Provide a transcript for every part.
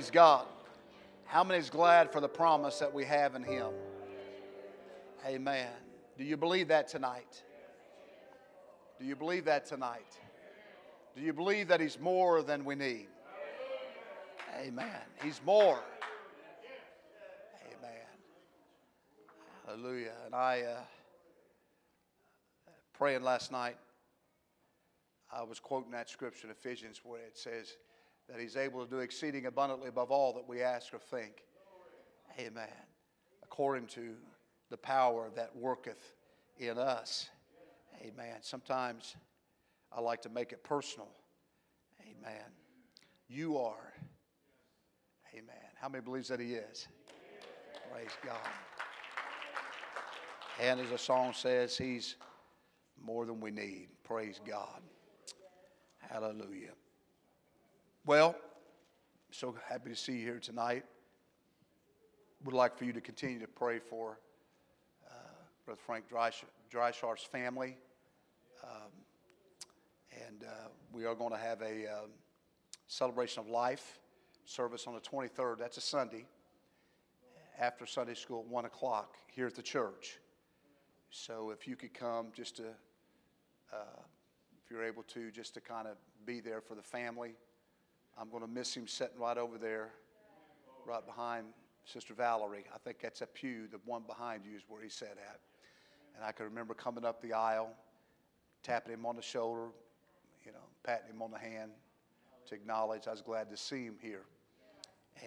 Praise God. How many is glad for the promise that we have in Him? Amen. Do you believe that tonight? Do you believe that tonight? Do you believe that He's more than we need? Amen. He's more. Amen. Hallelujah. And I, uh, praying last night, I was quoting that scripture in Ephesians where it says that He's able to do exceeding abundantly above all that we ask or think. Amen. According to the power that worketh in us. Amen. Sometimes I like to make it personal. Amen. You are. Amen. How many believes that He is? Praise God. And as the song says, He's more than we need. Praise God. Hallelujah. Well, so happy to see you here tonight. Would like for you to continue to pray for uh, Brother Frank Dreischar's family. Um, and uh, we are going to have a um, celebration of life service on the 23rd. That's a Sunday after Sunday school at 1 o'clock here at the church. So if you could come just to uh, if you're able to, just to kind of be there for the family. I'm going to miss him sitting right over there, right behind Sister Valerie. I think that's a pew, the one behind you is where he sat at. And I can remember coming up the aisle, tapping him on the shoulder, you know, patting him on the hand to acknowledge I was glad to see him here.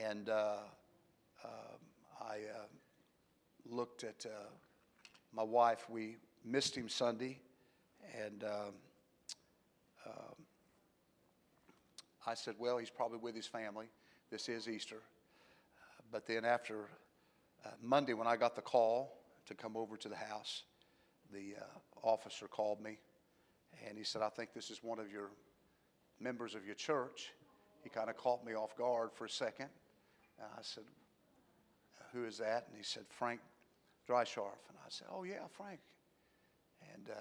And uh, uh, I uh, looked at uh, my wife. We missed him Sunday, and um, um, I said, well, he's probably with his family. This is Easter. But then after uh, Monday, when I got the call to come over to the house, the uh, officer called me and he said, I think this is one of your members of your church. He kind of caught me off guard for a second. And I said, Who is that? And he said, Frank Dreischarf. And I said, Oh, yeah, Frank. And uh,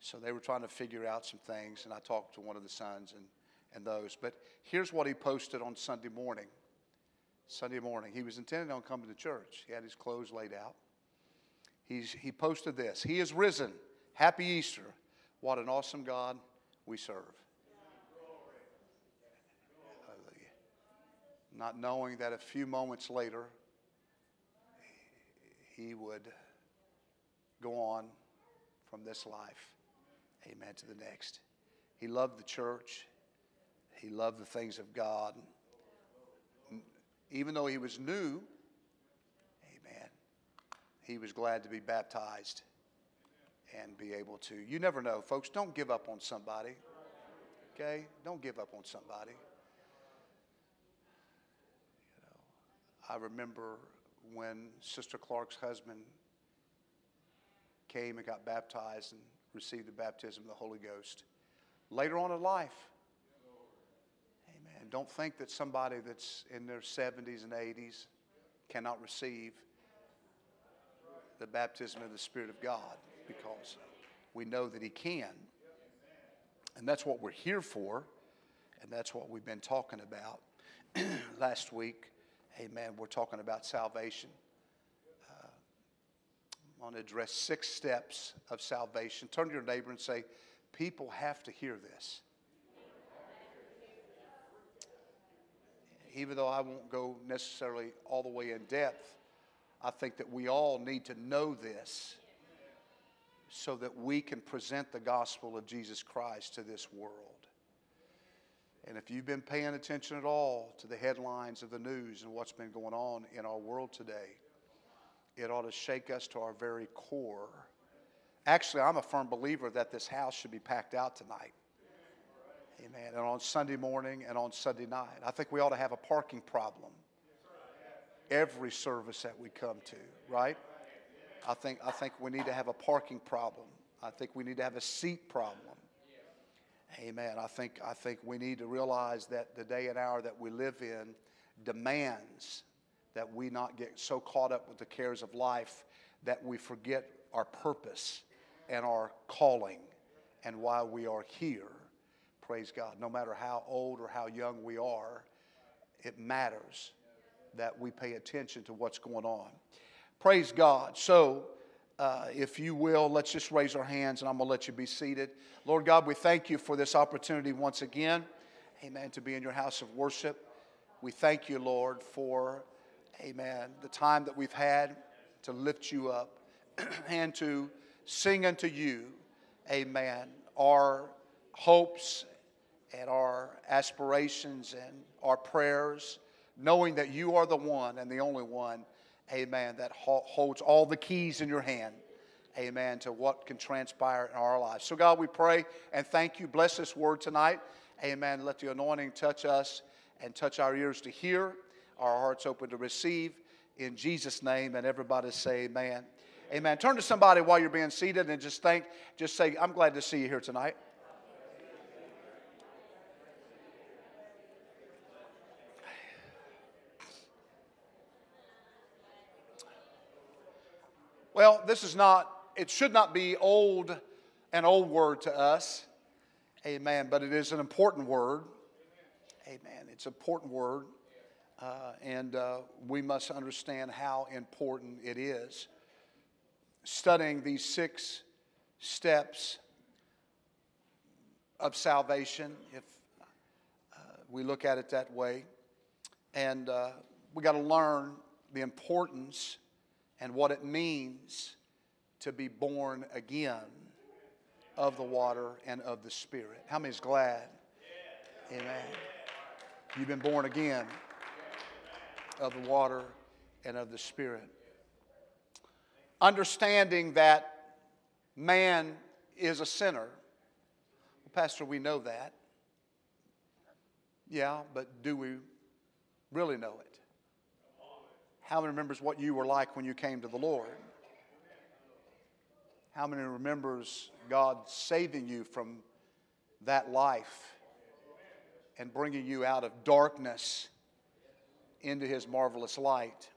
so they were trying to figure out some things, and I talked to one of the sons and, and those. But here's what he posted on Sunday morning. Sunday morning. He was intending on coming to church. He had his clothes laid out. He's, he posted this He is risen. Happy Easter. What an awesome God we serve. Not knowing that a few moments later, he would go on from this life amen, to the next. He loved the church, he loved the things of God. Even though he was new, amen, he was glad to be baptized and be able to. You never know, folks, don't give up on somebody. Okay? Don't give up on somebody. You know, I remember when Sister Clark's husband came and got baptized and received the baptism of the Holy Ghost. Later on in life, amen. Don't think that somebody that's in their 70s and 80s cannot receive the baptism of the Spirit of God because we know that He can. And that's what we're here for, and that's what we've been talking about last week. Amen. We're talking about salvation. Uh, I want to address six steps of salvation. Turn to your neighbor and say, People have to hear this. Even though I won't go necessarily all the way in depth, I think that we all need to know this so that we can present the gospel of Jesus Christ to this world. And if you've been paying attention at all to the headlines of the news and what's been going on in our world today, it ought to shake us to our very core. Actually, I'm a firm believer that this house should be packed out tonight. Amen. And on Sunday morning and on Sunday night. I think we ought to have a parking problem every service that we come to, right? I think, I think we need to have a parking problem. I think we need to have a seat problem. Amen. I think, I think we need to realize that the day and hour that we live in demands that we not get so caught up with the cares of life that we forget our purpose and our calling and why we are here. Praise God. No matter how old or how young we are, it matters that we pay attention to what's going on. Praise God. So, uh, if you will, let's just raise our hands and I'm going to let you be seated. Lord God, we thank you for this opportunity once again, amen, to be in your house of worship. We thank you, Lord, for, amen, the time that we've had to lift you up and to sing unto you, amen, our hopes and our aspirations and our prayers, knowing that you are the one and the only one amen, that holds all the keys in your hand, amen, to what can transpire in our lives. So, God, we pray and thank you. Bless this word tonight, amen. Let the anointing touch us and touch our ears to hear, our hearts open to receive. In Jesus' name, and everybody say amen. Amen. Turn to somebody while you're being seated and just thank, just say, I'm glad to see you here tonight. Well, this is not, it should not be old, an old word to us. Amen. But it is an important word. Amen. It's an important word. Uh, and uh, we must understand how important it is. Studying these six steps of salvation, if uh, we look at it that way. And uh, we got to learn the importance and what it means to be born again of the water and of the Spirit. How many is glad? Amen. You've been born again of the water and of the Spirit. Understanding that man is a sinner. Well, Pastor, we know that. Yeah, but do we really know it? How many remembers what you were like when you came to the Lord? How many remembers God saving you from that life and bringing you out of darkness into his marvelous light?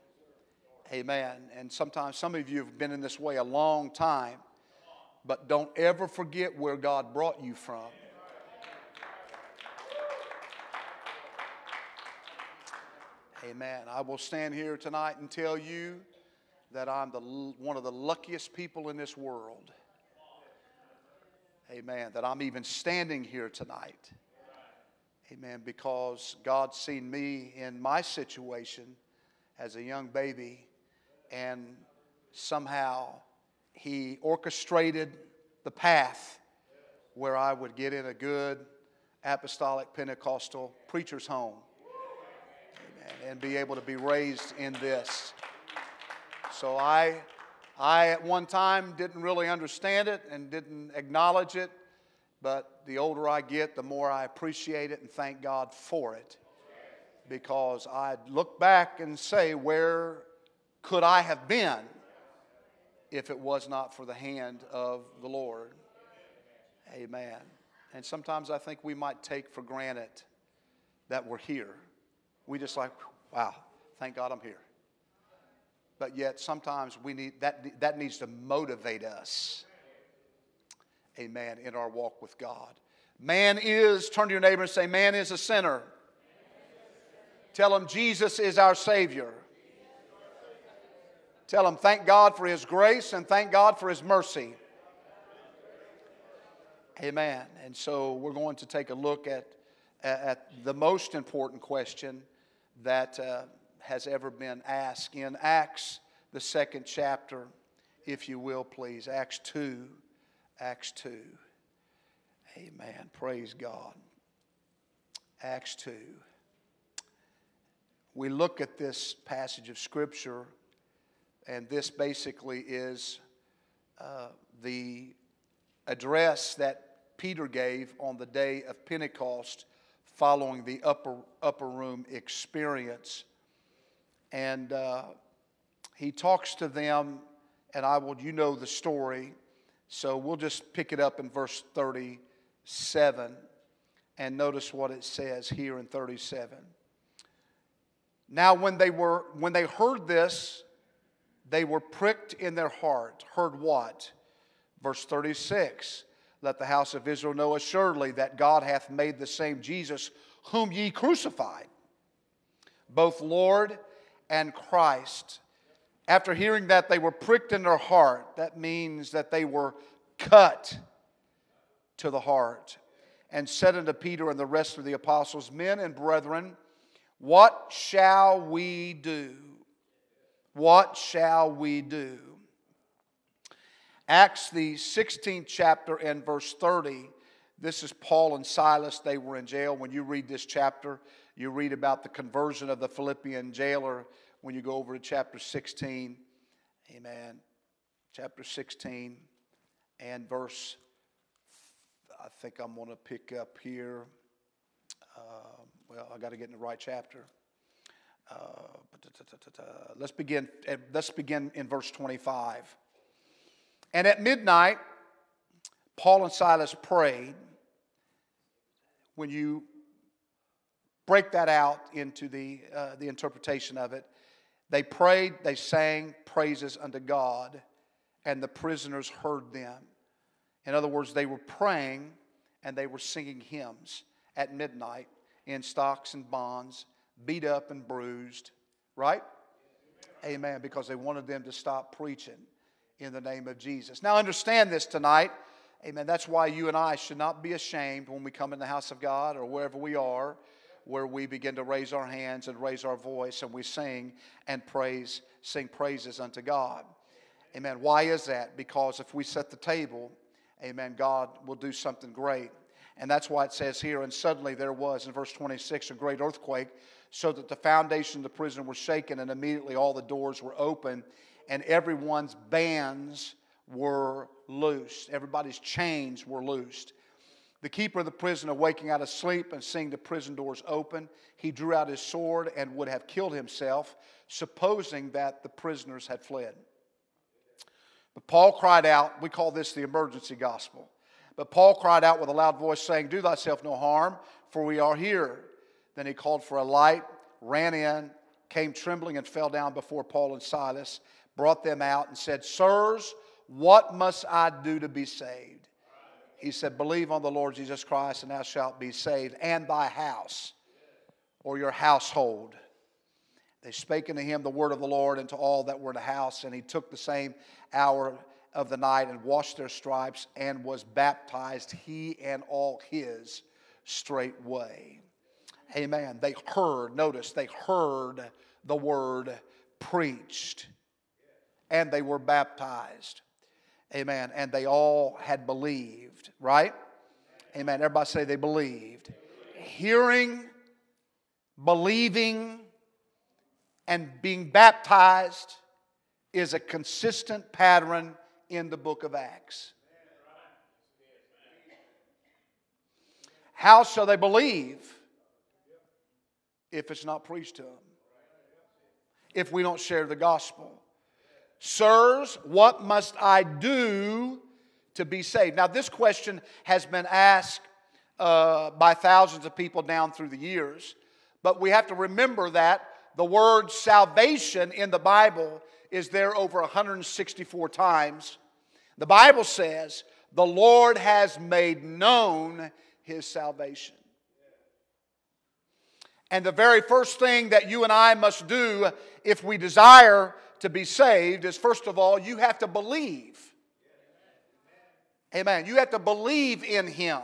Amen. And sometimes some of you have been in this way a long time, but don't ever forget where God brought you from. Amen. I will stand here tonight and tell you that I'm the, one of the luckiest people in this world. Amen. That I'm even standing here tonight. Amen. Because God's seen me in my situation as a young baby, and somehow He orchestrated the path where I would get in a good apostolic Pentecostal preacher's home and be able to be raised in this. So I, I at one time didn't really understand it and didn't acknowledge it, but the older I get, the more I appreciate it and thank God for it. Because I look back and say, where could I have been if it was not for the hand of the Lord? Amen. And sometimes I think we might take for granted that we're here. We just like, wow, thank God I'm here. But yet sometimes we need that that needs to motivate us. Amen. In our walk with God. Man is, turn to your neighbor and say, Man is a sinner. Tell him Jesus is our Savior. Tell him, thank God for His grace and thank God for His mercy. Amen. And so we're going to take a look at, at the most important question that uh, has ever been asked. In Acts, the second chapter, if you will, please, Acts 2. Acts 2. Amen. Praise God. Acts 2. We look at this passage of Scripture, and this basically is uh, the address that Peter gave on the day of Pentecost following the upper, upper room experience. And uh, he talks to them, and I will, you know the story. So we'll just pick it up in verse 37 and notice what it says here in 37. Now, when they, were, when they heard this, they were pricked in their heart. Heard what? Verse 36 Let the house of Israel know assuredly that God hath made the same Jesus whom ye crucified, both Lord and Christ. After hearing that, they were pricked in their heart. That means that they were cut to the heart. And said unto Peter and the rest of the apostles, Men and brethren, what shall we do? What shall we do? Acts, the 16th chapter and verse 30. This is Paul and Silas. They were in jail. When you read this chapter, you read about the conversion of the Philippian jailer when you go over to chapter 16. Amen. Chapter 16 and verse, I think I'm going to pick up here. Uh, well, I got to get in the right chapter. Uh, let's begin. Let's begin in verse 25. And at midnight, Paul and Silas prayed. When you break that out into the, uh, the interpretation of it, they prayed, they sang praises unto God, and the prisoners heard them. In other words, they were praying and they were singing hymns at midnight in stocks and bonds, beat up and bruised, right? Amen. Because they wanted them to stop preaching in the name of Jesus. Now, understand this tonight. Amen. That's why you and I should not be ashamed when we come in the house of God or wherever we are where we begin to raise our hands and raise our voice and we sing and praise, sing praises unto God. Amen. Why is that? Because if we set the table, amen, God will do something great. And that's why it says here, and suddenly there was, in verse 26, a great earthquake, so that the foundation of the prison was shaken, and immediately all the doors were open, and everyone's bands were loosed. Everybody's chains were loosed. The keeper of the prison, awaking out of sleep and seeing the prison doors open, he drew out his sword and would have killed himself, supposing that the prisoners had fled. But Paul cried out, we call this the emergency gospel. But Paul cried out with a loud voice, saying, Do thyself no harm, for we are here. Then he called for a light, ran in, came trembling, and fell down before Paul and Silas, brought them out, and said, Sirs, what must I do to be saved? he said, Believe on the Lord Jesus Christ, and thou shalt be saved, and thy house, or your household. They spake unto him the word of the Lord and to all that were in the house, and he took the same hour of the night and washed their stripes and was baptized, he and all his straightway. Amen. They heard, notice, they heard the word preached, and they were baptized. Amen. And they all had believed, right? Amen. Everybody say they believed. Hearing, believing, and being baptized is a consistent pattern in the book of Acts. How shall they believe if it's not preached to them? If we don't share the gospel? Sirs, what must I do to be saved? Now, this question has been asked uh, by thousands of people down through the years, but we have to remember that the word salvation in the Bible is there over 164 times. The Bible says, the Lord has made known his salvation. And the very first thing that you and I must do if we desire to be saved is first of all, you have to believe. Amen. You have to believe in Him.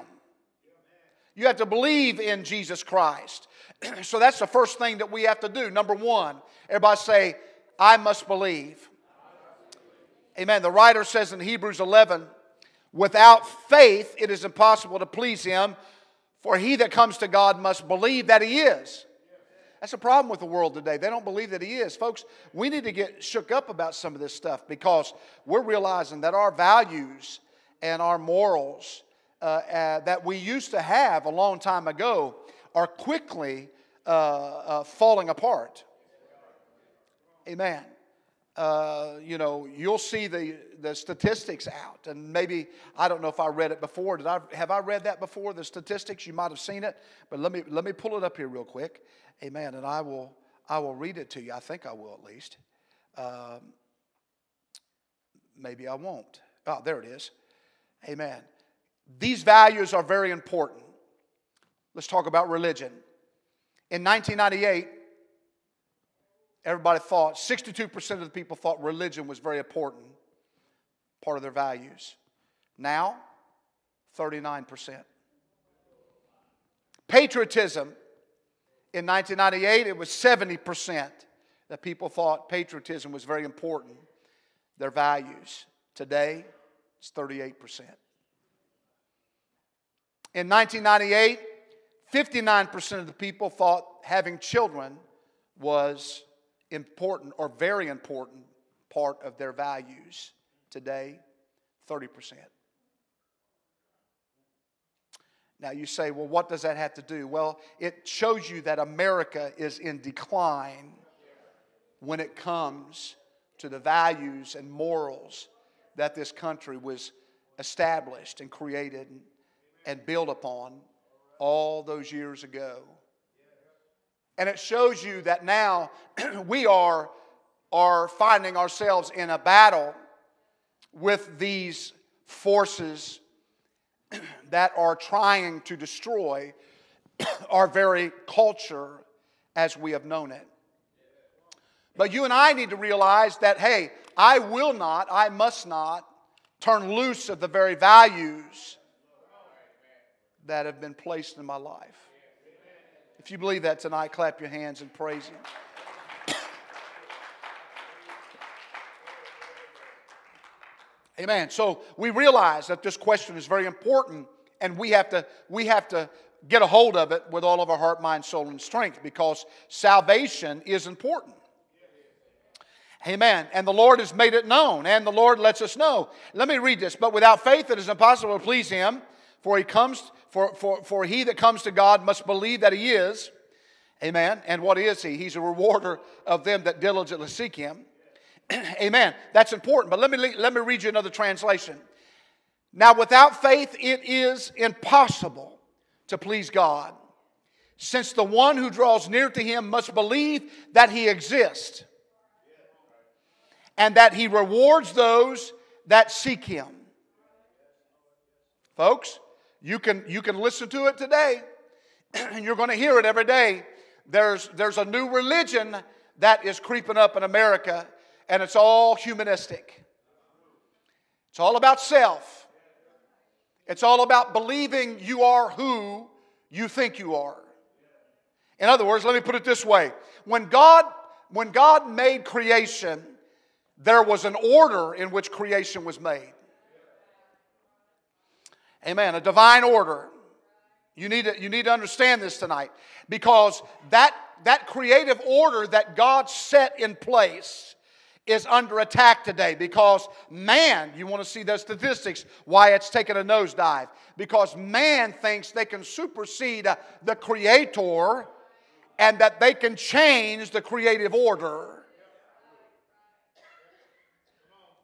You have to believe in Jesus Christ. so that's the first thing that we have to do. Number one, everybody say, I must believe. Amen. The writer says in Hebrews 11, without faith it is impossible to please Him, for he that comes to God must believe that He is that's a problem with the world today. They don't believe that He is. Folks, we need to get shook up about some of this stuff because we're realizing that our values and our morals uh, uh, that we used to have a long time ago are quickly uh, uh, falling apart. Amen. Uh, you know, you'll see the, the statistics out. And maybe, I don't know if I read it before. Did I, have I read that before, the statistics? You might have seen it. But let me, let me pull it up here real quick. Amen. And I will, I will read it to you. I think I will at least. Um, maybe I won't. Oh, there it is. Amen. These values are very important. Let's talk about religion. In 1998, everybody thought, 62% of the people thought religion was very important, part of their values. Now, 39%. Patriotism, in 1998, it was 70% that people thought patriotism was very important, their values. Today, it's 38%. In 1998, 59% of the people thought having children was important or very important part of their values. Today, 30%. Now you say, well, what does that have to do? Well, it shows you that America is in decline when it comes to the values and morals that this country was established and created and built upon all those years ago. And it shows you that now we are, are finding ourselves in a battle with these forces that are trying to destroy our very culture as we have known it. But you and I need to realize that, hey, I will not, I must not turn loose of the very values that have been placed in my life. If you believe that tonight, clap your hands and praise Him. Amen. So we realize that this question is very important, and we have to we have to get a hold of it with all of our heart, mind, soul, and strength because salvation is important. Amen. And the Lord has made it known, and the Lord lets us know. Let me read this. But without faith, it is impossible to please Him. For he comes, for, for, for he that comes to God must believe that he is. Amen. And what is he? He's a rewarder of them that diligently seek him. Amen. That's important. But let me, let me read you another translation. Now, without faith, it is impossible to please God, since the one who draws near to him must believe that he exists and that he rewards those that seek him. Folks, you can, you can listen to it today, and you're going to hear it every day. There's, there's a new religion that is creeping up in America, and it's all humanistic. It's all about self. It's all about believing you are who you think you are. In other words, let me put it this way. When God, when God made creation, there was an order in which creation was made. Amen. A divine order. You need to, you need to understand this tonight because that, that creative order that God set in place is under attack today because man, you want to see the statistics, why it's taken a nosedive. Because man thinks they can supersede the Creator and that they can change the creative order.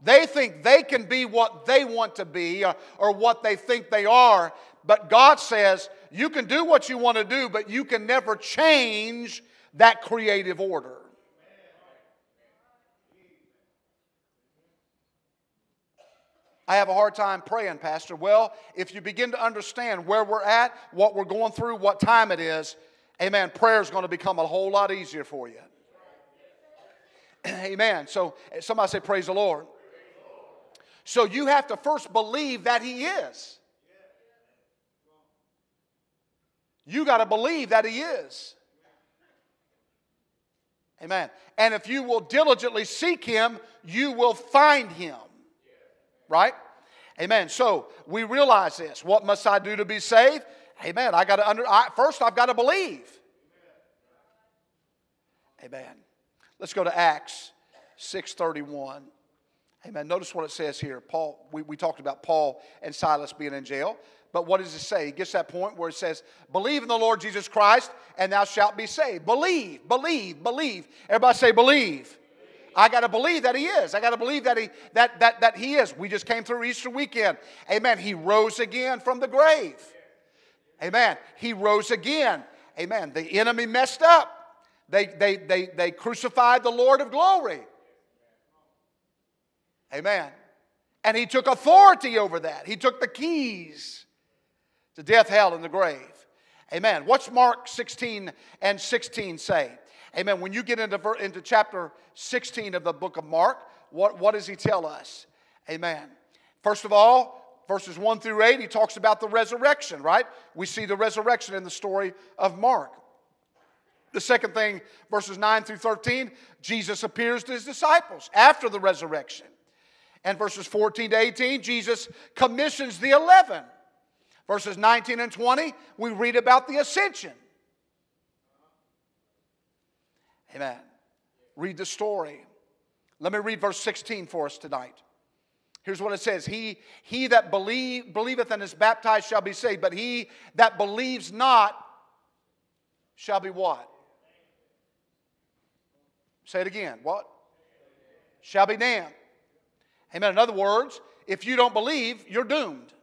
They think they can be what they want to be or, or, what they think they are. But God says, you can do what you want to do, but you can never change that creative order. I have a hard time praying, Pastor. Well, if you begin to understand where we're at, what we're going through, what time it is, amen, prayer is going to become a whole lot easier for you. Amen. So somebody say, Praise the Lord. So you have to first believe that He is. You got to believe that He is. Amen. And if you will diligently seek Him, you will find Him. Right? Amen. So we realize this. What must I do to be saved? Amen. I got to under. I, first, I've got to believe. Amen. Let's go to Acts six thirty one. Amen. Notice what it says here. Paul, we, we talked about Paul and Silas being in jail. But what does it say? He gets that point where it says, Believe in the Lord Jesus Christ, and thou shalt be saved. Believe, believe, believe. Everybody say, Believe. I got to believe that he is. I got to believe that he that that that he is. We just came through Easter weekend. Amen. He rose again from the grave. Amen. He rose again. Amen. The enemy messed up. They they they they crucified the Lord of glory. Amen. And he took authority over that. He took the keys to death, hell, and the grave. Amen. What's Mark 16 and 16 say? Amen. When you get into, into chapter 16 of the book of Mark, what, what does he tell us? Amen. First of all, verses 1 through 8, he talks about the resurrection, right? We see the resurrection in the story of Mark. The second thing, verses 9 through 13, Jesus appears to his disciples after the resurrection. And verses 14 to 18, Jesus commissions the 11. Verses 19 and 20, we read about the ascension. Amen. Read the story. Let me read verse 16 for us tonight. Here's what it says He, he that believe, believeth and is baptized shall be saved, but he that believes not shall be what? Say it again. What? Shall be damned. Amen. In other words, if you don't believe, you're doomed.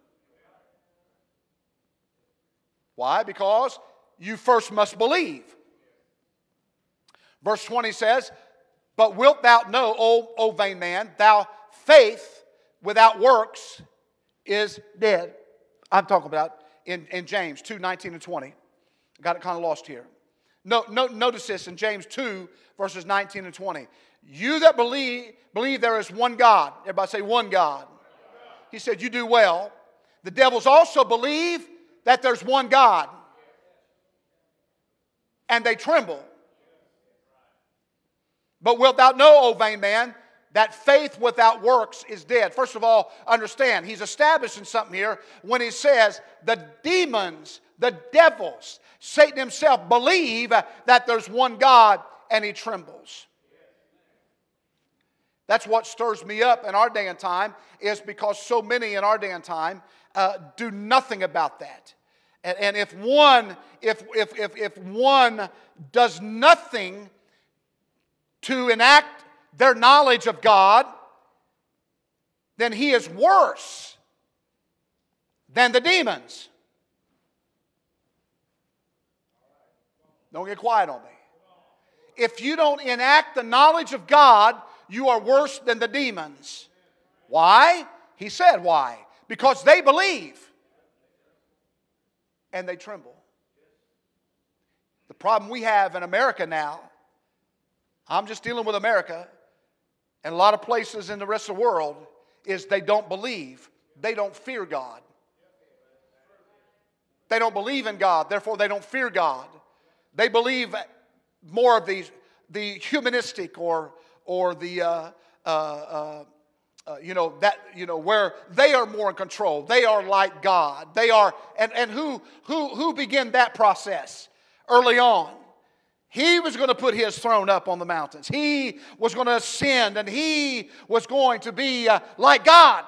Why? Because you first must believe. Verse 20 says, But wilt thou know, O, o vain man, thou faith without works is dead. I'm talking about in, in James 2 19 and 20. I got it kind of lost here. No, no, notice this in James 2, verses 19 and 20. You that believe, believe there is one God. Everybody say one God. He said, You do well. The devils also believe that there's one God. And they tremble. But wilt thou know, O vain man, that faith without works is dead? First of all, understand, he's establishing something here when he says the demons, the devils, Satan himself believe that there's one God and he trembles. That's what stirs me up in our day and time, is because so many in our day and time uh, do nothing about that. And, and if one, if, if, if, if one does nothing to enact their knowledge of God, then he is worse than the demons. Don't get quiet on me. If you don't enact the knowledge of God, you are worse than the demons. Why? He said, Why? Because they believe and they tremble. The problem we have in America now, I'm just dealing with America and a lot of places in the rest of the world, is they don't believe, they don't fear God. They don't believe in God, therefore, they don't fear God. They believe more of the, the humanistic or or the, uh, uh, uh, uh, you know, that, you know, where they are more in control. They are like God. They are, and, and who, who, who began that process early on? He was going to put his throne up on the mountains. He was going to ascend and he was going to be uh, like God.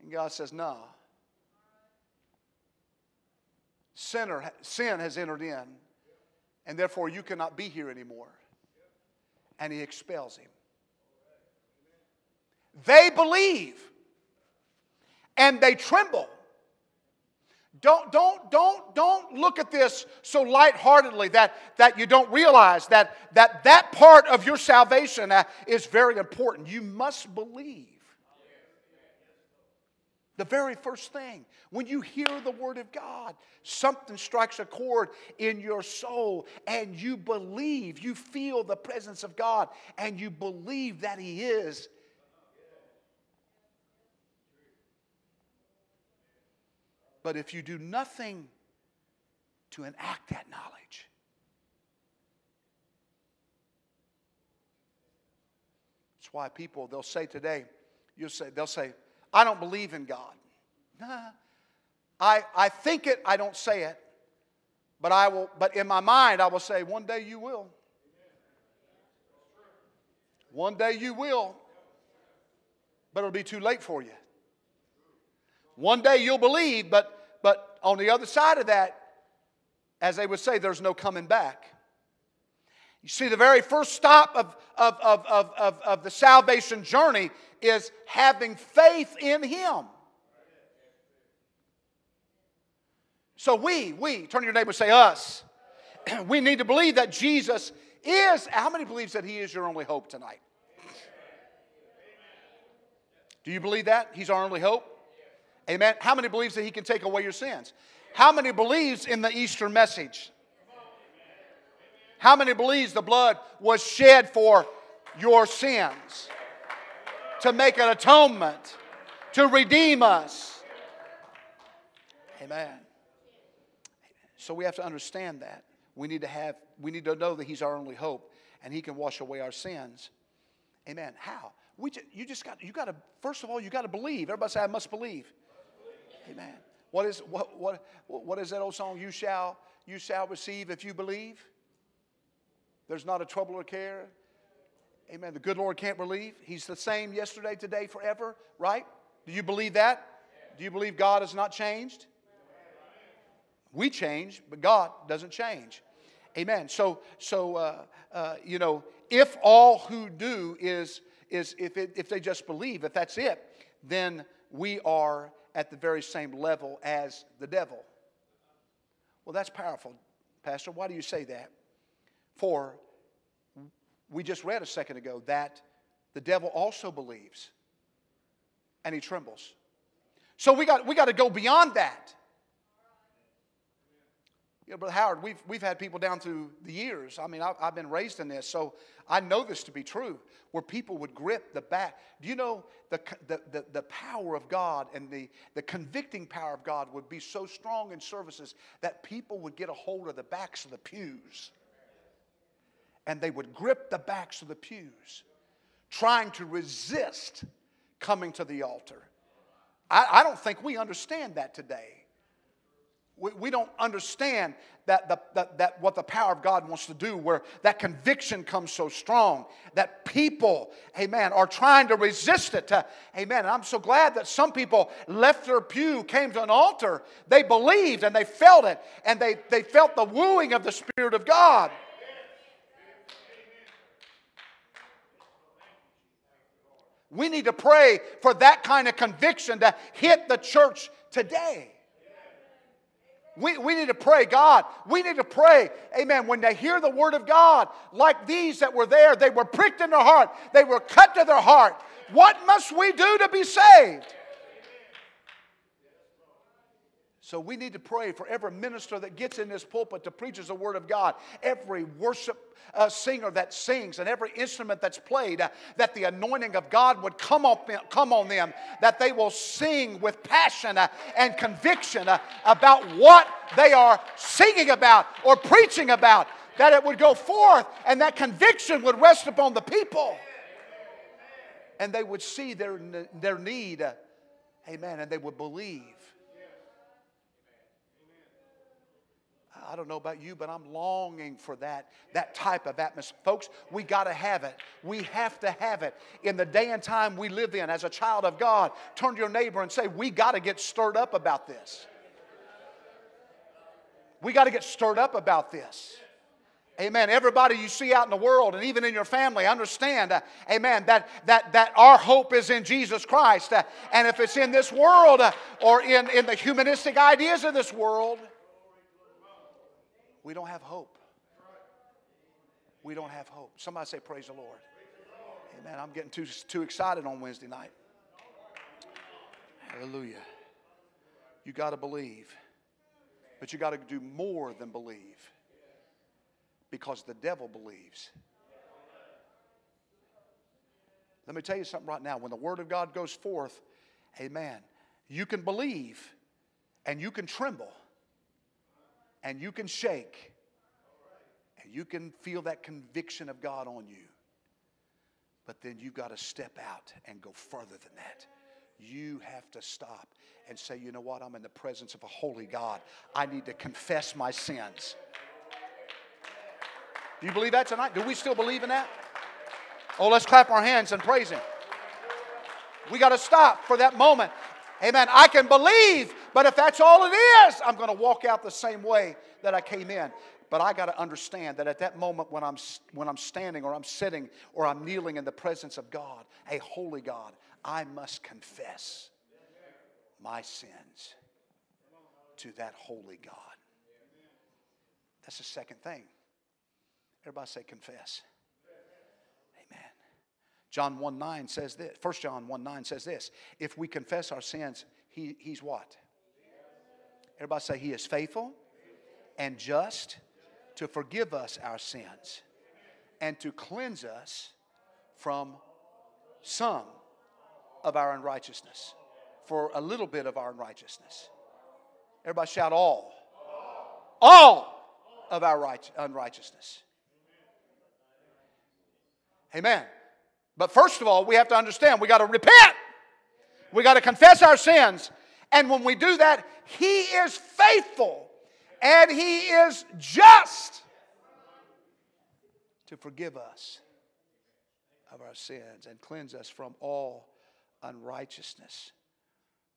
And God says, No. Sinner, sin has entered in and therefore you cannot be here anymore. And he expels him. They believe and they tremble. Don't, don't, don't, don't look at this so lightheartedly that, that you don't realize that, that that part of your salvation uh, is very important. You must believe. The very first thing, when you hear the Word of God, something strikes a chord in your soul and you believe, you feel the presence of God and you believe that He is. But if you do nothing to enact that knowledge, that's why people, they'll say today, you'll say, they'll say, I don't believe in God. Nah. I, I think it, I don't say it. But I will, but in my mind, I will say, one day you will. One day you will. but it'll be too late for you. One day you'll believe, but, but on the other side of that, as they would say, there's no coming back. You see, the very first stop of, of, of, of, of, of the salvation journey is having faith in Him. So we, we, turn to your neighbor and say us. we need to believe that Jesus is, how many believes that He is your only hope tonight? Do you believe that? He's our only hope? Amen. How many believes that He can take away your sins? How many believes in the Easter message? How many believes the blood was shed for your sins? To make an atonement, to redeem us. Amen. So we have to understand that. We need to have, we need to know that He's our only hope and He can wash away our sins. Amen. How? We just, you just got, you got to, first of all, you got to believe. Everybody say, I must believe. Amen. What is, what, what, what is that old song? You shall, you shall receive if you believe. There's not a trouble or care. Amen. The good Lord can't believe. He's the same yesterday, today, forever, right? Do you believe that? Do you believe God has not changed? We change, but God doesn't change. Amen. So, so uh, uh, you know, if all who do is is if it, if they just believe, if that's it, then we are at the very same level as the devil. Well, that's powerful, Pastor. Why do you say that? For we just read a second ago that the devil also believes and he trembles. So we got, we got to go beyond that. You know, Brother Howard, we've, we've had people down through the years. I mean, I, I've been raised in this, so I know this to be true, where people would grip the back. Do you know the, the, the, the, power of God and the, the convicting power of God would be so strong in services that people would get a hold of the backs of the pews and they would grip the backs of the pews, trying to resist coming to the altar. I, I don't think we understand that today. We, we don't understand that, the, that, that what the power of God wants to do, where that conviction comes so strong that people, amen, are trying to resist it. Uh, amen. And I'm so glad that some people left their pew, came to an altar, they believed and they felt it, and they, they felt the wooing of the Spirit of God. We need to pray for that kind of conviction to hit the church today. We, we need to pray, God. We need to pray, amen. When they hear the word of God, like these that were there, they were pricked in their heart, they were cut to their heart. What must we do to be saved? So we need to pray for every minister that gets in this pulpit to preaches the word of God, every worship uh, singer that sings, and every instrument that's played, uh, that the anointing of God would come, up, come on them, that they will sing with passion uh, and conviction uh, about what they are singing about or preaching about, that it would go forth and that conviction would rest upon the people. And they would see their, their need, uh, amen, and they would believe. I don't know about you, but I'm longing for that, that type of atmosphere. Folks, we got to have it. We have to have it. In the day and time we live in as a child of God, turn to your neighbor and say, We got to get stirred up about this. We got to get stirred up about this. Amen. Everybody you see out in the world and even in your family, understand, uh, amen, that, that, that our hope is in Jesus Christ. Uh, and if it's in this world uh, or in, in the humanistic ideas of this world, we don't have hope. We don't have hope. Somebody say, Praise the Lord. Amen. I'm getting too, too excited on Wednesday night. Hallelujah. You got to believe, but you got to do more than believe because the devil believes. Let me tell you something right now. When the Word of God goes forth, amen, you can believe and you can tremble and you can shake and you can feel that conviction of God on you. But then you've got to step out and go further than that. You have to stop and say, you know what? I'm in the presence of a holy God. I need to confess my sins. Do you believe that tonight? Do we still believe in that? Oh, let's clap our hands and praise Him. We got to stop for that moment. Amen. I can believe, but if that's all it is, I'm going to walk out the same way that I came in. But I got to understand that at that moment when I'm, when I'm standing or I'm sitting or I'm kneeling in the presence of God, a holy God, I must confess my sins to that holy God. That's the second thing. Everybody say confess. Amen. John 1 9 says this. 1 John 1 9 says this. If we confess our sins, he, he's what? Everybody say he is faithful and just to forgive us our sins and to cleanse us from some of our unrighteousness, for a little bit of our unrighteousness. Everybody shout all. All of our right, unrighteousness. Amen. But first of all, we have to understand we got to repent. We got to confess our sins. And when we do that, He is faithful and He is just to forgive us of our sins and cleanse us from all unrighteousness.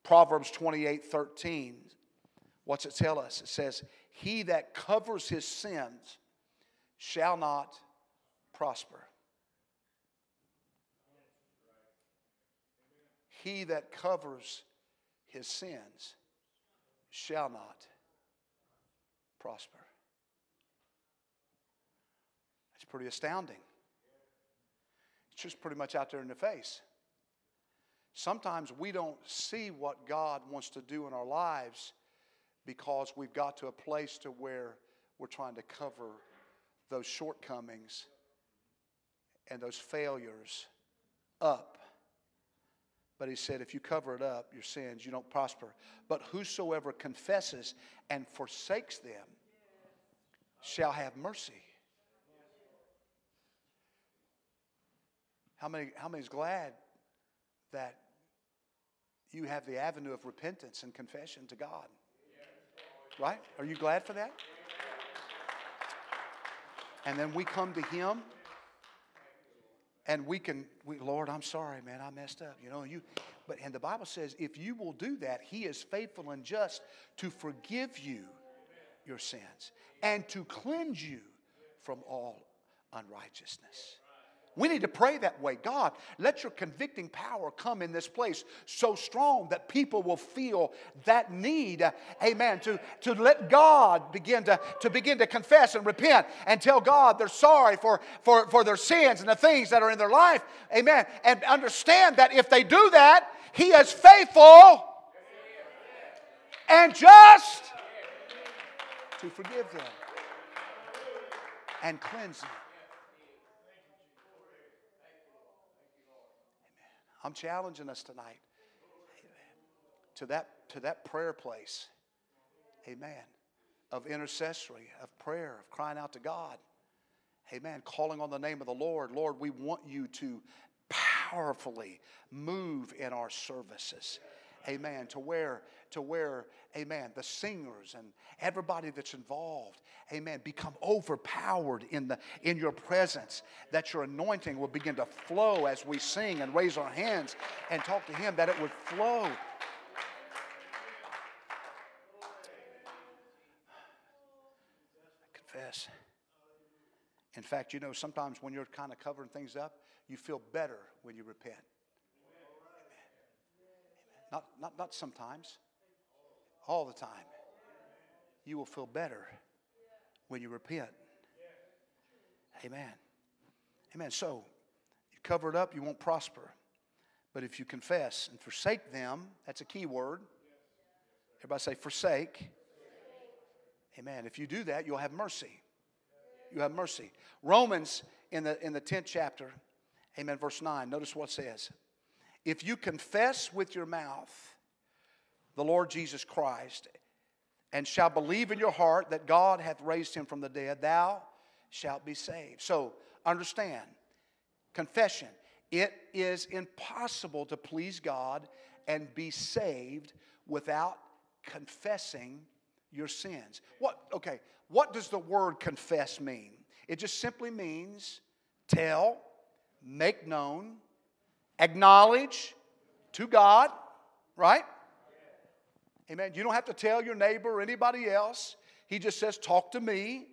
Proverbs 28 13, what's it tell us? It says, He that covers his sins shall not prosper. He that covers his sins shall not prosper. That's pretty astounding. It's just pretty much out there in the face. Sometimes we don't see what God wants to do in our lives because we've got to a place to where we're trying to cover those shortcomings and those failures up. But he said, if you cover it up, your sins, you don't prosper. But whosoever confesses and forsakes them shall have mercy. How many, how many is glad that you have the avenue of repentance and confession to God? Right? Are you glad for that? And then we come to Him and we can we, lord i'm sorry man i messed up you know you but and the bible says if you will do that he is faithful and just to forgive you your sins and to cleanse you from all unrighteousness we need to pray that way. God, let your convicting power come in this place so strong that people will feel that need, amen, to, to let God begin to, to begin to confess and repent and tell God they're sorry for, for, for their sins and the things that are in their life, amen, and understand that if they do that, He is faithful and just to forgive them and cleanse them. I'm challenging us tonight to that, to that prayer place. Amen. Of intercessory, of prayer, of crying out to God. Amen. Calling on the name of the Lord. Lord, we want you to powerfully move in our services. Amen. To where, to where, amen, the singers and everybody that's involved, amen, become overpowered in, the, in your presence. That your anointing will begin to flow as we sing and raise our hands and talk to Him, that it would flow. Confess. In fact, you know, sometimes when you're kind of covering things up, you feel better when you repent. Not, not, not sometimes, all the time. You will feel better when you repent. Amen. Amen. So, you cover it up, you won't prosper. But if you confess and forsake them, that's a key word. Everybody say, forsake. Amen. If you do that, you'll have mercy. You have mercy. Romans in the, in the 10th chapter, amen, verse 9, notice what it says. If you confess with your mouth the Lord Jesus Christ and shall believe in your heart that God hath raised him from the dead, thou shalt be saved. So understand, confession. It is impossible to please God and be saved without confessing your sins. What, okay, what does the word confess mean? It just simply means tell, make known, acknowledge, to God, right? Amen. You don't have to tell your neighbor or anybody else. He just says, Talk to me.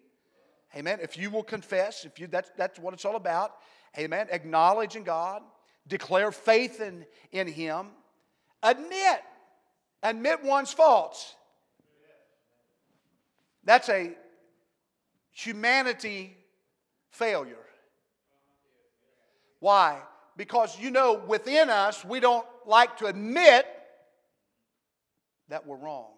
Amen. If you will confess, if you that's that's what it's all about. Amen. Acknowledging God, declare faith in, in Him, admit, admit one's faults. That's a humanity failure. Why? Because you know within us we don't like to admit that we're wrong.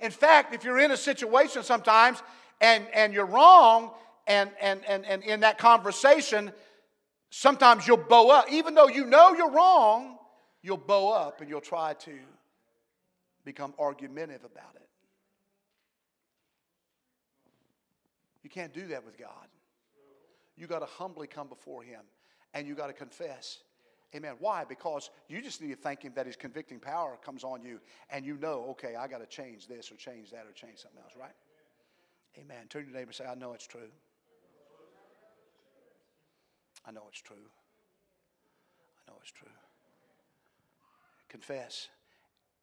In fact, if you're in a situation sometimes and, and you're wrong, and, and, and, and in that conversation, sometimes you'll bow up. Even though you know you're wrong, you'll bow up and you'll try to become argumentative about it. You can't do that with God. You got to humbly come before Him and you got to confess. Amen. Why? Because you just need to thank Him that His convicting power comes on you and you know, okay, I got to change this or change that or change something else, right? Amen. Turn to your neighbor and say, I know it's true. I know it's true. I know it's true. Confess.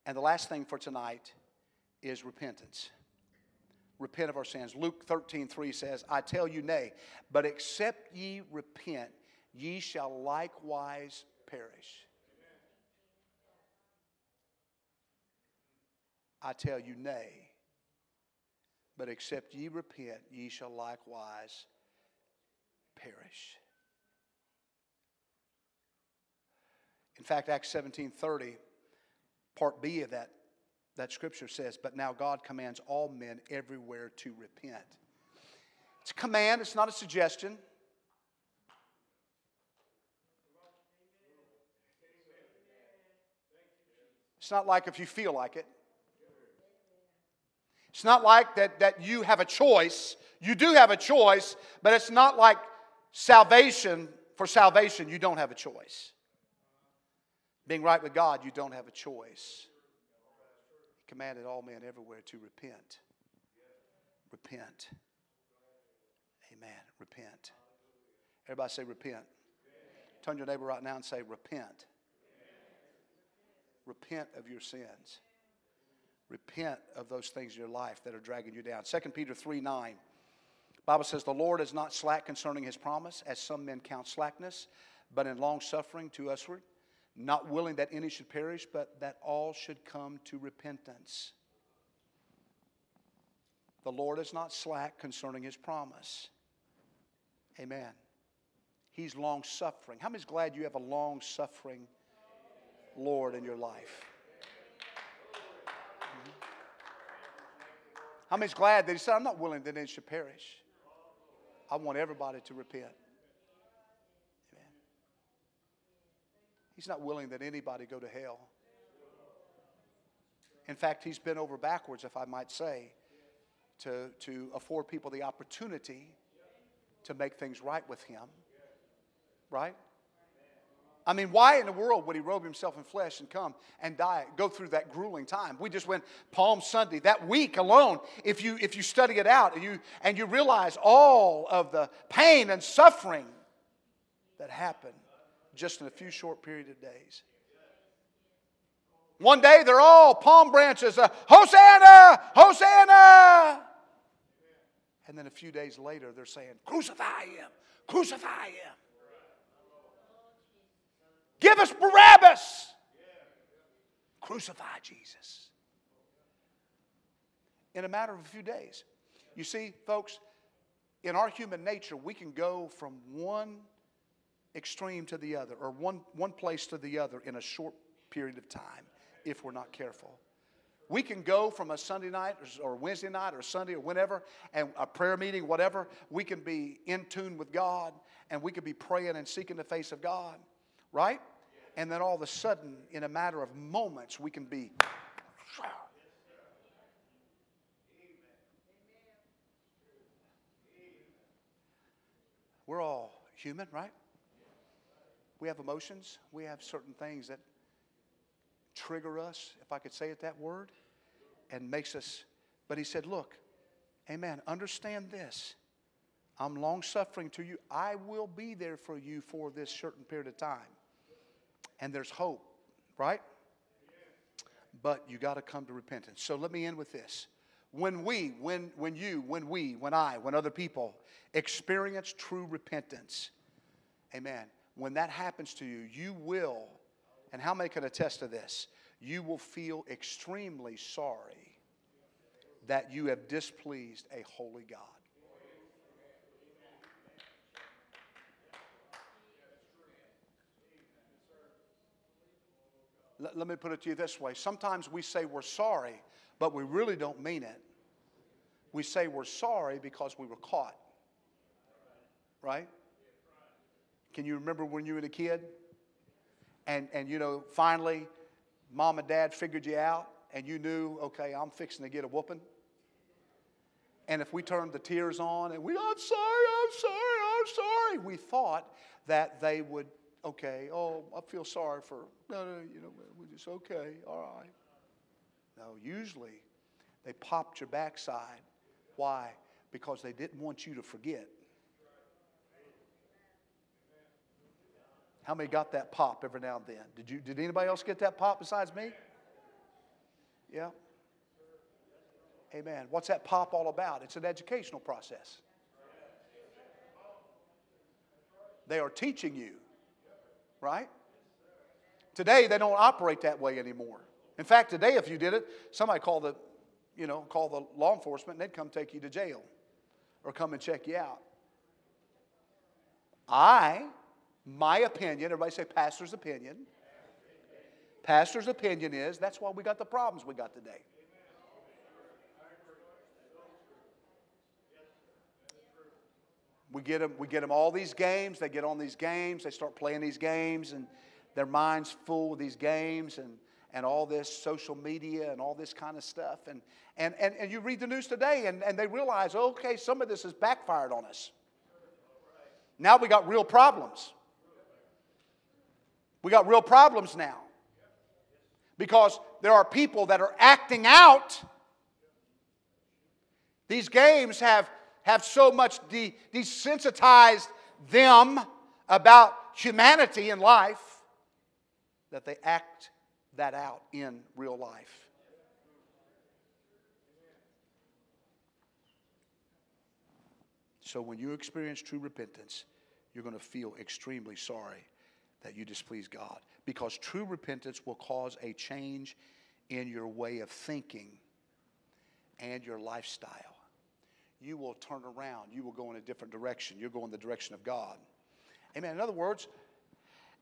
And the last thing for tonight is repentance. Repent of our sins. Luke 13, 3 says, I tell you, nay, but except ye repent, ye shall likewise perish. I tell you, nay, but except ye repent, ye shall likewise perish. In fact, Acts 17:30, part B of that, that scripture says, But now God commands all men everywhere to repent. It's a command, it's not a suggestion. It's not like if you feel like it. It's not like that, that you have a choice. You do have a choice, but it's not like salvation for salvation, you don't have a choice. Being right with God, you don't have a choice. He commanded all men everywhere to repent. Repent. Amen. Repent. Everybody say, repent. Turn your neighbor right now and say, repent. Repent of your sins. Repent of those things in your life that are dragging you down. 2 Peter 3 9. Bible says, The Lord is not slack concerning his promise, as some men count slackness, but in long suffering to usward not willing that any should perish, but that all should come to repentance. The Lord is not slack concerning his promise. Amen. He's long suffering. How many is glad you have a long suffering Lord in your life? Mm-hmm. Is glad that he said, I'm not willing that any should perish? I want everybody to repent. Amen. He's not willing that anybody go to hell. In fact, he's been over backwards, if I might say, to, to afford people the opportunity to make things right with him. Right? I mean, why in the world would he robe himself in flesh and come and die, go through that grueling time? We just went Palm Sunday, that week alone, if you if you study it out and you and you realize all of the pain and suffering that happened just in a few short period of days. One day they're all palm branches, uh, Hosanna, Hosanna. And then a few days later they're saying, Crucify him, crucify him. Give us Barabbas. Crucify Jesus. In a matter of a few days. You see, folks, in our human nature, we can go from one extreme to the other, or one, one place to the other in a short period of time if we're not careful. We can go from a Sunday night or Wednesday night or Sunday or whenever, and a prayer meeting, whatever, we can be in tune with God and we can be praying and seeking the face of God, right? And then all of a sudden, in a matter of moments, we can be. We're all human, right? We have emotions. We have certain things that trigger us, if I could say it that word, and makes us. But he said, Look, amen, understand this. I'm long suffering to you. I will be there for you for this certain period of time. And there's hope, right? But you got to come to repentance. So let me end with this. When we, when, when you, when we, when I, when other people experience true repentance, amen, when that happens to you, you will, and how many can attest to this? You will feel extremely sorry that you have displeased a holy God. Let, let me put it to you this way. Sometimes we say we're sorry, but we really don't mean it. We say we're sorry because we were caught. Right? Can you remember when you were a kid? And, and you know, finally, mom and dad figured you out, and you knew, okay, I'm fixing to get a whooping. And if we turned the tears on and we, I'm sorry, I'm sorry, I'm sorry, we thought that they would okay, oh, I feel sorry for, no, no, you know, we just, okay, all right. No, usually they popped your backside. Why? Because they didn't want you to forget. How many got that pop every now and then? Did, you, did anybody else get that pop besides me? Yeah. Amen. What's that pop all about? It's an educational process. They are teaching you right? Today, they don't operate that way anymore. In fact, today, if you did it, somebody call the, you know, call the law enforcement and they'd come take you to jail or come and check you out. I, my opinion, everybody say pastor's opinion. Pastor's opinion is that's why we got the problems we got today. We get them, we get them all these games. They get on these games. They start playing these games, and their mind's full of these games and, and all this social media and all this kind of stuff. And, and, and, and you read the news today, and, and they realize, okay, some of this has backfired on us. Now we got real problems. We got real problems now. Because there are people that are acting out. These games have have so much de- desensitized them about humanity and life that they act that out in real life. So when you experience true repentance, you're going to feel extremely sorry that you displease God because true repentance will cause a change in your way of thinking and your lifestyle you will turn around. You will go in a different direction. You'll go in the direction of God. Amen. In other words,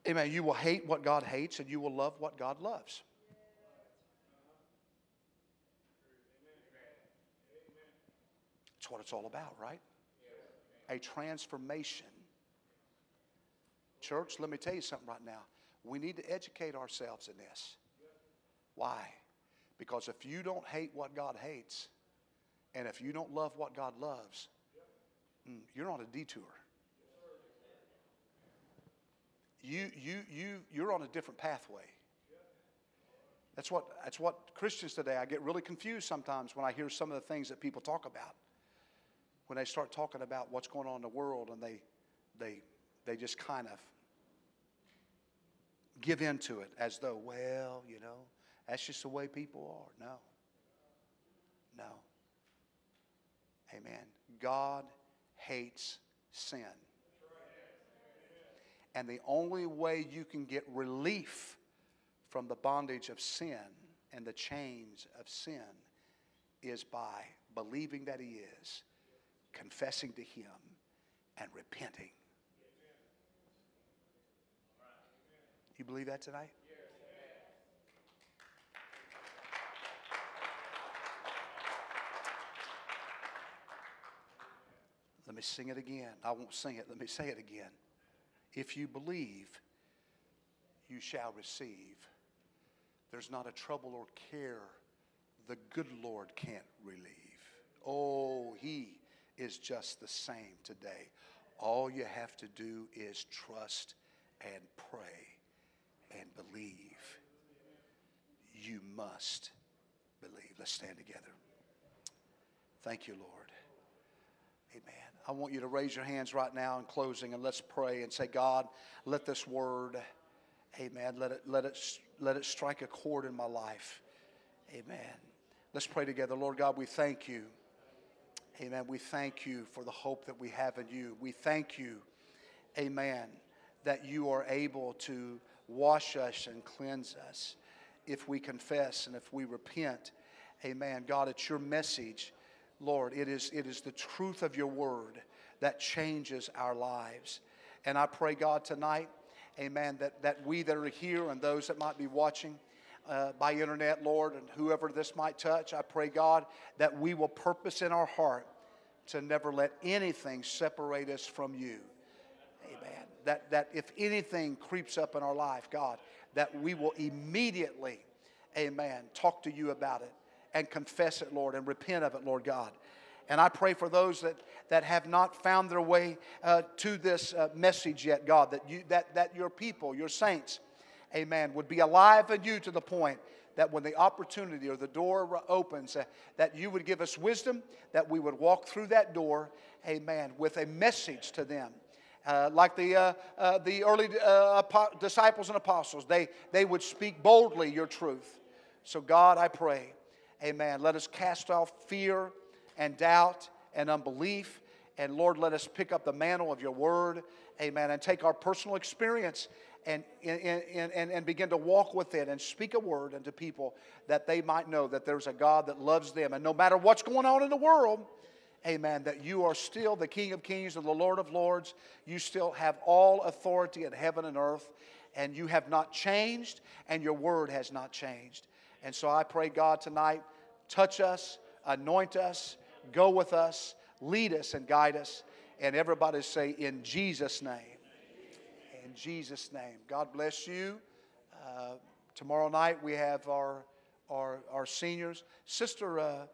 amen, you will hate what God hates and you will love what God loves. That's what it's all about, right? A transformation. Church, let me tell you something right now. We need to educate ourselves in this. Why? Because if you don't hate what God hates, and if you don't love what God loves, mm, you're on a detour. You, you, you, you're on a different pathway. That's what, that's what Christians today, I get really confused sometimes when I hear some of the things that people talk about. When they start talking about what's going on in the world and they, they, they just kind of give in to it as though, well, you know, that's just the way people are. No. No. Amen. God hates sin. And the only way you can get relief from the bondage of sin and the chains of sin is by believing that He is, confessing to Him, and repenting. You believe that tonight? Let me sing it again. I won't sing it. Let me say it again. If you believe, you shall receive. There's not a trouble or care the good Lord can't relieve. Oh, He is just the same today. All you have to do is trust and pray and believe. You must believe. Let's stand together. Thank you, Lord. Amen. I want you to raise your hands right now in closing and let's pray and say, God, let this word, Amen. Let it, let it, let it strike a chord in my life. Amen. Let's pray together. Lord God, we thank you. Amen. We thank you for the hope that we have in you. We thank you, amen, that you are able to wash us and cleanse us if we confess and if we repent. Amen. God, it's your message, Lord. It is, it is the truth of your word that changes our lives. And I pray, God, tonight, amen, that, that we that are here and those that might be watching, uh, by internet, Lord, and whoever this might touch, I pray, God, that we will purpose in our heart to never let anything separate us from you. Amen. That, that if anything creeps up in our life, God, that we will immediately, amen, talk to you about it and confess it, Lord, and repent of it, Lord God. And I pray for those that, that have not found their way uh, to this uh, message yet, God, that, you, that, that your people, your saints, amen, would be alive in you to the point that when the opportunity or the door opens, uh, that you would give us wisdom, that we would walk through that door, amen, with a message to them. Uh, like the, uh, uh, the early uh, disciples and apostles, they, they would speak boldly your truth. So, God, I pray, amen, let us cast off fear and doubt and unbelief. And Lord, let us pick up the mantle of your word, amen, and take our personal experience and, and, and, and begin to walk with it and speak a word unto people that they might know that there's a God that loves them. And no matter what's going on in the world, amen, that you are still the King of Kings and the Lord of Lords. You still have all authority in heaven and earth, and you have not changed, and your word has not changed. And so I pray, God, tonight, touch us, anoint us, go with us, lead us, and guide us. And everybody say, in Jesus' name in Jesus' name. God bless you. Uh, tomorrow night we have our, our, our seniors. Sister uh,